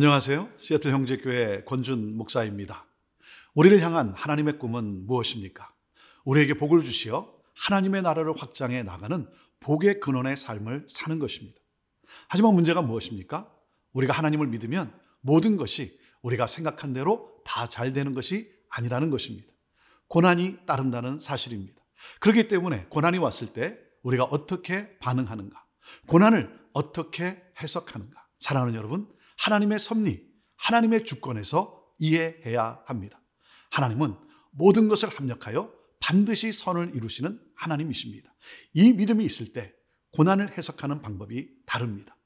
안녕하세요. 시애틀 형제교회 권준 목사입니다. 우리를 향한 하나님의 꿈은 무엇입니까? 우리에게 복을 주시어 하나님의 나라를 확장해 나가는 복의 근원의 삶을 사는 것입니다. 하지만 문제가 무엇입니까? 우리가 하나님을 믿으면 모든 것이 우리가 생각한 대로 다 잘 되는 것이 아니라는 것입니다. 고난이 따른다는 사실입니다. 그렇기 때문에 고난이 왔을 때 우리가 어떻게 반응하는가? 고난을 어떻게 해석하는가? 사랑하는 여러분, 하나님의 섭리, 하나님의 주권에서 이해해야 합니다. 하나님은 모든 것을 합력하여 반드시 선을 이루시는 하나님이십니다. 이 믿음이 있을 때 고난을 해석하는 방법이 다릅니다.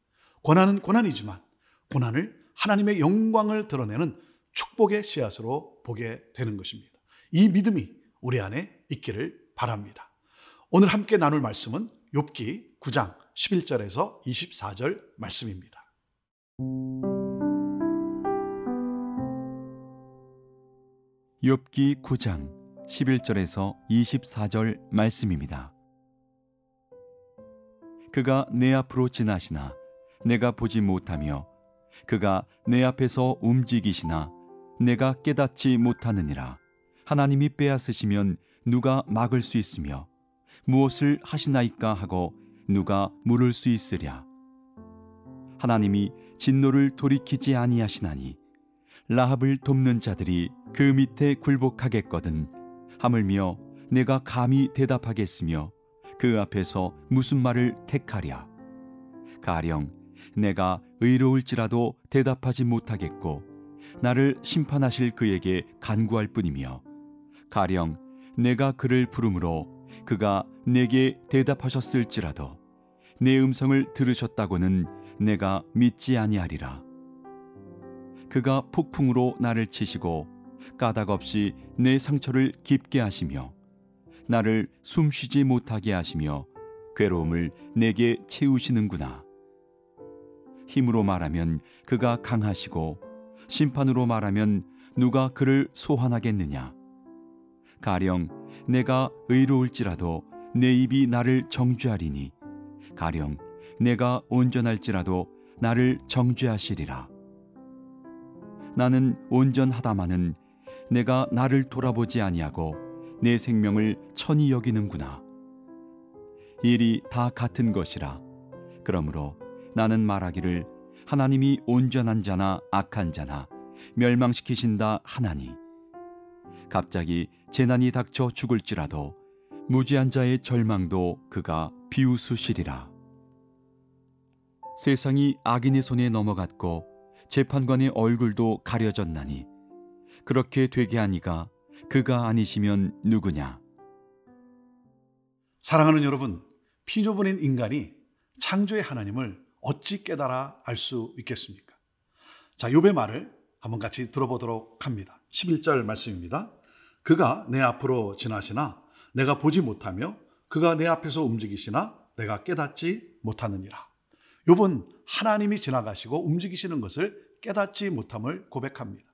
고난은 고난이지만 고난을 하나님의 영광을 드러내는 축복의 씨앗으로 보게 되는 것입니다. 이 믿음이 우리 안에 있기를 바랍니다. 오늘 함께 나눌 말씀은 욥기 9장 11절에서 24절 말씀입니다. 욥기 9장 11절에서 24절 말씀입니다. 그가 내 앞으로 지나시나 내가 보지 못하며 그가 내 앞에서 움직이시나 내가 깨닫지 못하느니라 하나님이 빼앗으시면 누가 막을 수 있으며 무엇을 하시나이까 하고 누가 물을 수 있으랴 하나님이 진노를 돌이키지 아니하시나니 라합을 돕는 자들이 그 밑에 굴복하겠거든 하물며 내가 감히 대답하겠으며 그 앞에서 무슨 말을 택하랴? 가령 내가 의로울지라도 대답하지 못하겠고 나를 심판하실 그에게 간구할 뿐이며 가령 내가 그를 부르므로 그가 내게 대답하셨을지라도 내 음성을 들으셨다고는 내가 믿지 아니하리라 그가 폭풍으로 나를 치시고 까닭 없이 내 상처를 깊게 하시며 나를 숨쉬지 못하게 하시며 괴로움을 내게 채우시는구나. 힘으로 말하면 그가 강하시고 심판으로 말하면 누가 그를 소환하겠느냐. 가령 내가 의로울지라도 내 입이 나를 정죄하리니 가령 내가 온전할지라도 나를 정죄하시리라. 나는 온전하다마는 내가 나를 돌아보지 아니하고 내 생명을 천히 여기는구나. 일이 다 같은 것이라. 그러므로 나는 말하기를 하나님이 온전한 자나 악한 자나 멸망시키신다 하나니. 갑자기 재난이 닥쳐 죽을지라도 무지한 자의 절망도 그가 비웃으시리라. 세상이 악인의 손에 넘어갔고 재판관의 얼굴도 가려졌나니 그렇게 되게 하니가 그가 아니시면 누구냐 사랑하는 여러분, 피조분인 인간이 창조의 하나님을 어찌 깨달아 알 수 있겠습니까? 자, 욥의 말을 한번 같이 들어보도록 합니다. 11절 말씀입니다. 그가 내 앞으로 지나시나 내가 보지 못하며 그가 내 앞에서 움직이시나 내가 깨닫지 못하느니라. 욥은 하나님이 지나가시고 움직이시는 것을 깨닫지 못함을 고백합니다.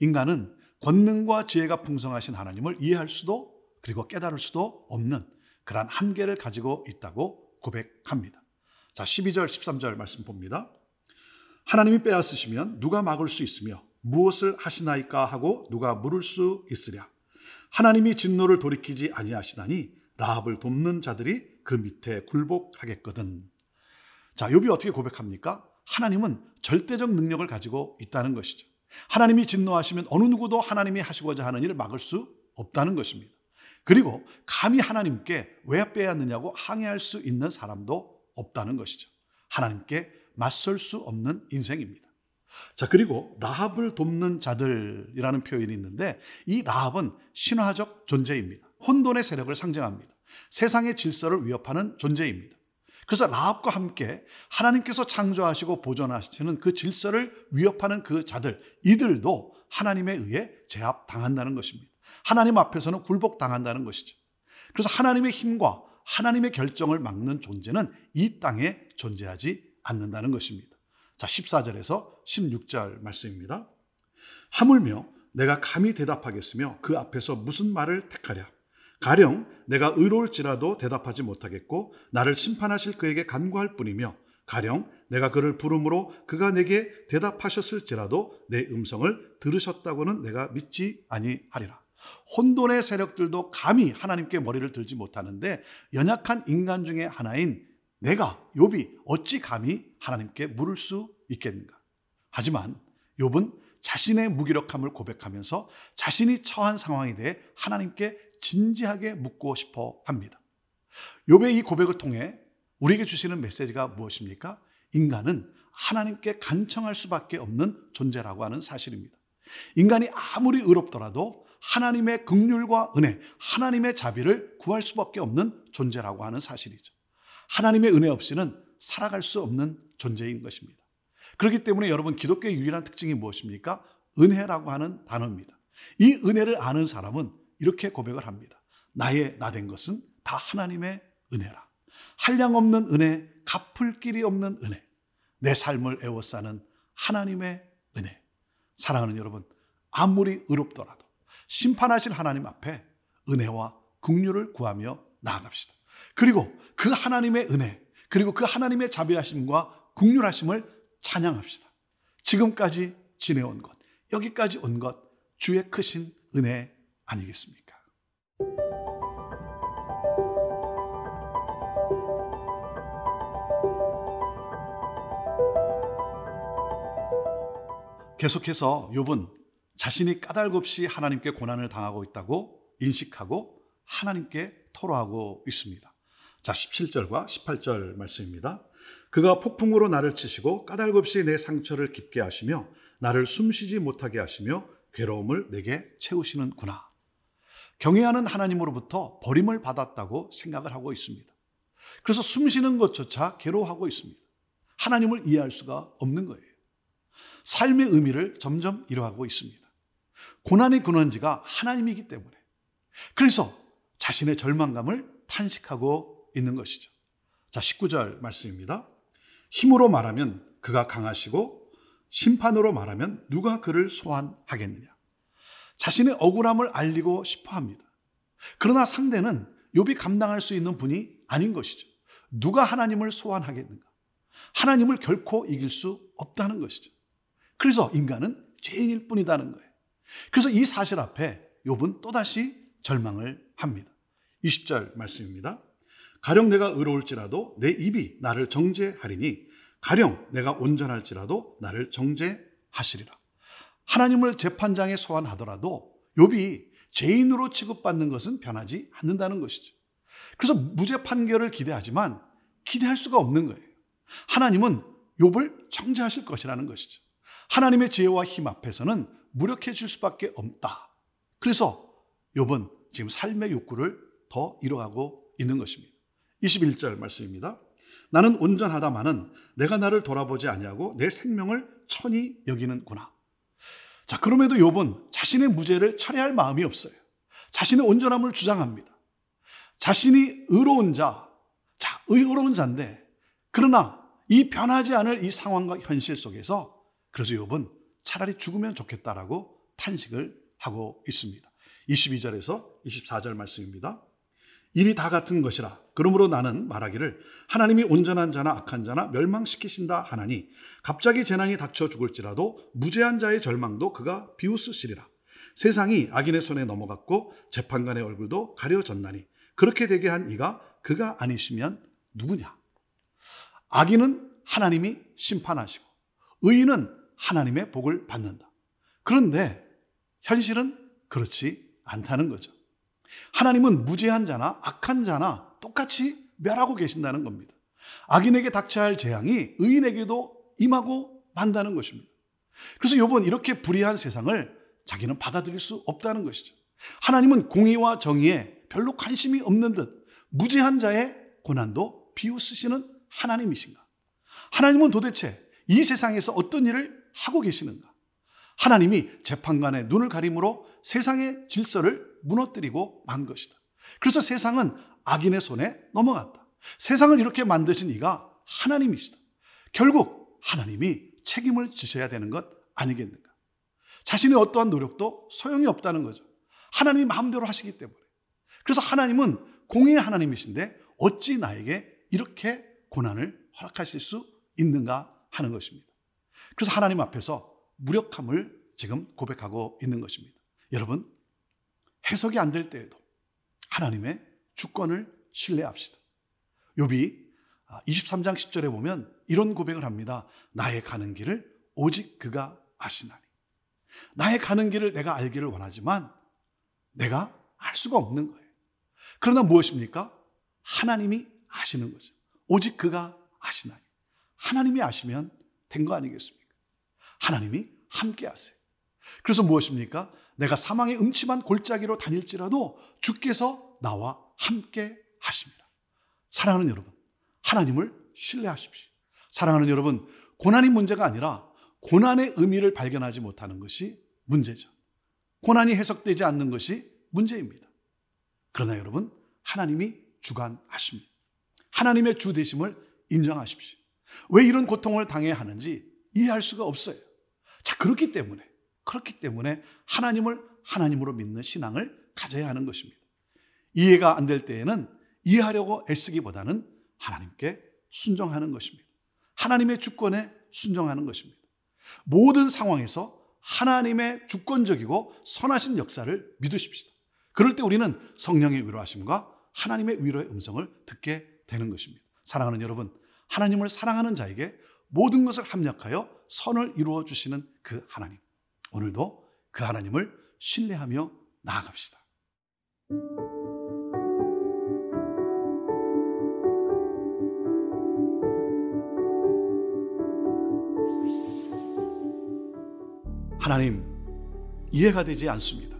인간은 권능과 지혜가 풍성하신 하나님을 이해할 수도 그리고 깨달을 수도 없는 그러한 한계를 가지고 있다고 고백합니다. 자, 12절, 13절 말씀 봅니다. 하나님이 빼앗으시면 누가 막을 수 있으며 무엇을 하시나이까 하고 누가 물을 수 있으랴. 하나님이 진노를 돌이키지 아니하시나니 라합을 돕는 자들이 그 밑에 굴복하겠거든. 자, 욥이 어떻게 고백합니까? 하나님은 절대적 능력을 가지고 있다는 것이죠. 하나님이 진노하시면 어느 누구도 하나님이 하시고자 하는 일을 막을 수 없다는 것입니다. 그리고 감히 하나님께 왜 빼앗느냐고 항의할 수 있는 사람도 없다는 것이죠. 하나님께 맞설 수 없는 인생입니다. 자, 그리고 라합을 돕는 자들이라는 표현이 있는데 이 라합은 신화적 존재입니다. 혼돈의 세력을 상징합니다. 세상의 질서를 위협하는 존재입니다. 그래서 라합과 함께 하나님께서 창조하시고 보존하시는 그 질서를 위협하는 그 자들, 이들도 하나님에 의해 제압당한다는 것입니다. 하나님 앞에서는 굴복당한다는 것이죠. 그래서 하나님의 힘과 하나님의 결정을 막는 존재는 이 땅에 존재하지 않는다는 것입니다. 자, 14절에서 16절 말씀입니다. 하물며 내가 감히 대답하겠으며 그 앞에서 무슨 말을 택하랴? 가령 내가 의로울지라도 대답하지 못하겠고 나를 심판하실 그에게 간구할 뿐이며 가령 내가 그를 부름으로 그가 내게 대답하셨을지라도 내 음성을 들으셨다고는 내가 믿지 아니하리라. 혼돈의 세력들도 감히 하나님께 머리를 들지 못하는데 연약한 인간 중에 하나인 내가 욥이 어찌 감히 하나님께 물을 수 있겠는가? 하지만 욥은 자신의 무기력함을 고백하면서 자신이 처한 상황에 대해 하나님께 진지하게 묻고 싶어 합니다. 욥의 이 고백을 통해 우리에게 주시는 메시지가 무엇입니까? 인간은 하나님께 간청할 수밖에 없는 존재라고 하는 사실입니다. 인간이 아무리 의롭더라도 하나님의 극률과 은혜, 하나님의 자비를 구할 수밖에 없는 존재라고 하는 사실이죠. 하나님의 은혜 없이는 살아갈 수 없는 존재인 것입니다. 그렇기 때문에 여러분 기독교의 유일한 특징이 무엇입니까? 은혜라고 하는 단어입니다. 이 은혜를 아는 사람은 이렇게 고백을 합니다. 나의 나 된 것은 다 하나님의 은혜라. 한량 없는 은혜, 갚을 길이 없는 은혜. 내 삶을 애워싸는 하나님의 은혜. 사랑하는 여러분, 아무리 의롭더라도 심판하실 하나님 앞에 은혜와 긍휼을 구하며 나아갑시다. 그리고 그 하나님의 은혜, 그리고 그 하나님의 자비하심과 긍휼하심을 찬양합시다. 지금까지 지내온 것, 여기까지 온 것, 주의 크신 은혜 아니겠습니까? 계속해서 욥은 자신이 까닭없이 하나님께 고난을 당하고 있다고 인식하고 하나님께 토로하고 있습니다. 자, 17절과 18절 말씀입니다. 그가 폭풍으로 나를 치시고 까닭없이 내 상처를 깊게 하시며 나를 숨쉬지 못하게 하시며 괴로움을 내게 채우시는구나. 경외하는 하나님으로부터 버림을 받았다고 생각을 하고 있습니다. 그래서 숨쉬는 것조차 괴로워하고 있습니다. 하나님을 이해할 수가 없는 거예요. 삶의 의미를 점점 잃어가고 있습니다. 고난의 근원지가 하나님이기 때문에. 그래서 자신의 절망감을 탄식하고 있는 것이죠. 자, 19절 말씀입니다. 힘으로 말하면 그가 강하시고 심판으로 말하면 누가 그를 소환하겠느냐. 자신의 억울함을 알리고 싶어 합니다. 그러나 상대는 욥이 감당할 수 있는 분이 아닌 것이죠. 누가 하나님을 소환하겠는가? 하나님을 결코 이길 수 없다는 것이죠. 그래서 인간은 죄인일 뿐이다는 거예요. 그래서 이 사실 앞에 욥은 또다시 절망을 합니다. 20절 말씀입니다. 가령 내가 의로울지라도 내 입이 나를 정죄하리니 가령 내가 온전할지라도 나를 정죄하시리라. 하나님을 재판장에 소환하더라도 욥이 죄인으로 취급받는 것은 변하지 않는다는 것이죠. 그래서 무죄 판결을 기대하지만 기대할 수가 없는 거예요. 하나님은 욥을 정죄하실 것이라는 것이죠. 하나님의 지혜와 힘 앞에서는 무력해질 수밖에 없다. 그래서 욥은 지금 삶의 욕구를 더 잃어가고 있는 것입니다. 21절 말씀입니다. 나는 온전하다마는 내가 나를 돌아보지 아니하고 내 생명을 천히 여기는구나. 자, 그럼에도 욥은 자신의 무죄를 철회할 마음이 없어요. 자신의 온전함을 주장합니다. 자신이 의로운 자, 자, 의로운 자인데, 그러나 이 변하지 않을 이 상황과 현실 속에서 그래서 욥은 차라리 죽으면 좋겠다라고 탄식을 하고 있습니다. 22절에서 24절 말씀입니다. 일이 다 같은 것이라. 그러므로 나는 말하기를 하나님이 온전한 자나 악한 자나 멸망시키신다 하나니 갑자기 재난이 닥쳐 죽을지라도 무죄한 자의 절망도 그가 비웃으시리라. 세상이 악인의 손에 넘어갔고 재판관의 얼굴도 가려졌나니 그렇게 되게 한 이가 그가 아니시면 누구냐? 악인은 하나님이 심판하시고 의인은 하나님의 복을 받는다. 그런데 현실은 그렇지 않다는 거죠. 하나님은 무죄한 자나 악한 자나 똑같이 멸하고 계신다는 겁니다. 악인에게 닥쳐야 할 재앙이 의인에게도 임하고 만다는 것입니다. 그래서 요번 이렇게 불의한 세상을 자기는 받아들일 수 없다는 것이죠. 하나님은 공의와 정의에 별로 관심이 없는 듯 무죄한 자의 고난도 비웃으시는 하나님이신가? 하나님은 도대체 이 세상에서 어떤 일을 하고 계시는가? 하나님이 재판관의 눈을 가림으로 세상의 질서를 무너뜨리고 만 것이다. 그래서 세상은 악인의 손에 넘어갔다. 세상을 이렇게 만드신 이가 하나님이시다. 결국 하나님이 책임을 지셔야 되는 것 아니겠는가? 자신의 어떠한 노력도 소용이 없다는 거죠. 하나님이 마음대로 하시기 때문에. 그래서 하나님은 공의의 하나님이신데 어찌 나에게 이렇게 고난을 허락하실 수 있는가 하는 것입니다. 그래서 하나님 앞에서 무력함을 지금 고백하고 있는 것입니다. 여러분, 해석이 안 될 때에도 하나님의 주권을 신뢰합시다. 욥이 23장 10절에 보면 이런 고백을 합니다. 나의 가는 길을 오직 그가 아시나니. 나의 가는 길을 내가 알기를 원하지만 내가 알 수가 없는 거예요. 그러나 무엇입니까? 하나님이 아시는 거죠. 오직 그가 아시나니. 하나님이 아시면 된 거 아니겠습니까? 하나님이 함께 하세요. 그래서 무엇입니까? 내가 사망의 음침한 골짜기로 다닐지라도 주께서 나와 함께 하십니다. 사랑하는 여러분, 하나님을 신뢰하십시오. 사랑하는 여러분, 고난이 문제가 아니라 고난의 의미를 발견하지 못하는 것이 문제죠. 고난이 해석되지 않는 것이 문제입니다. 그러나 여러분, 하나님이 주관하십니다. 하나님의 주 되심을 인정하십시오. 왜 이런 고통을 당해야 하는지 이해할 수가 없어요. 자, 그렇기 때문에, 그렇기 때문에 하나님을 하나님으로 믿는 신앙을 가져야 하는 것입니다. 이해가 안 될 때에는 이해하려고 애쓰기보다는 하나님께 순종하는 것입니다. 하나님의 주권에 순종하는 것입니다. 모든 상황에서 하나님의 주권적이고 선하신 역사를 믿으십시다. 그럴 때 우리는 성령의 위로하심과 하나님의 위로의 음성을 듣게 되는 것입니다. 사랑하는 여러분, 하나님을 사랑하는 자에게 모든 것을 합력하여 선을 이루어 주시는 그 하나님. 오늘도 그 하나님을 신뢰하며 나아갑시다. 하나님, 이해가 되지 않습니다.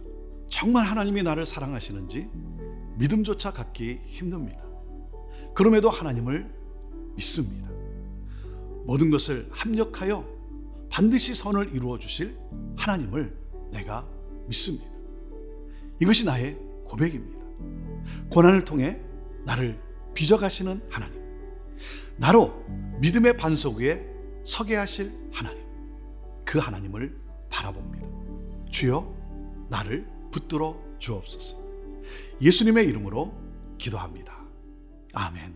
정말 하나님이 나를 사랑하시는지 믿음조차 갖기 힘듭니다. 그럼에도 하나님을 믿습니다. 모든 것을 합력하여 반드시 선을 이루어 주실 하나님을 내가 믿습니다. 이것이 나의 고백입니다. 고난을 통해 나를 빚어가시는 하나님. 나로 믿음의 반석 위에 서게 하실 하나님. 그 하나님을 바라봅니다. 주여, 나를 붙들어 주옵소서. 예수님의 이름으로 기도합니다. 아멘.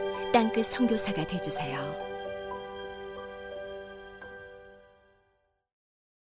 땅끝 선교사가 되주세요.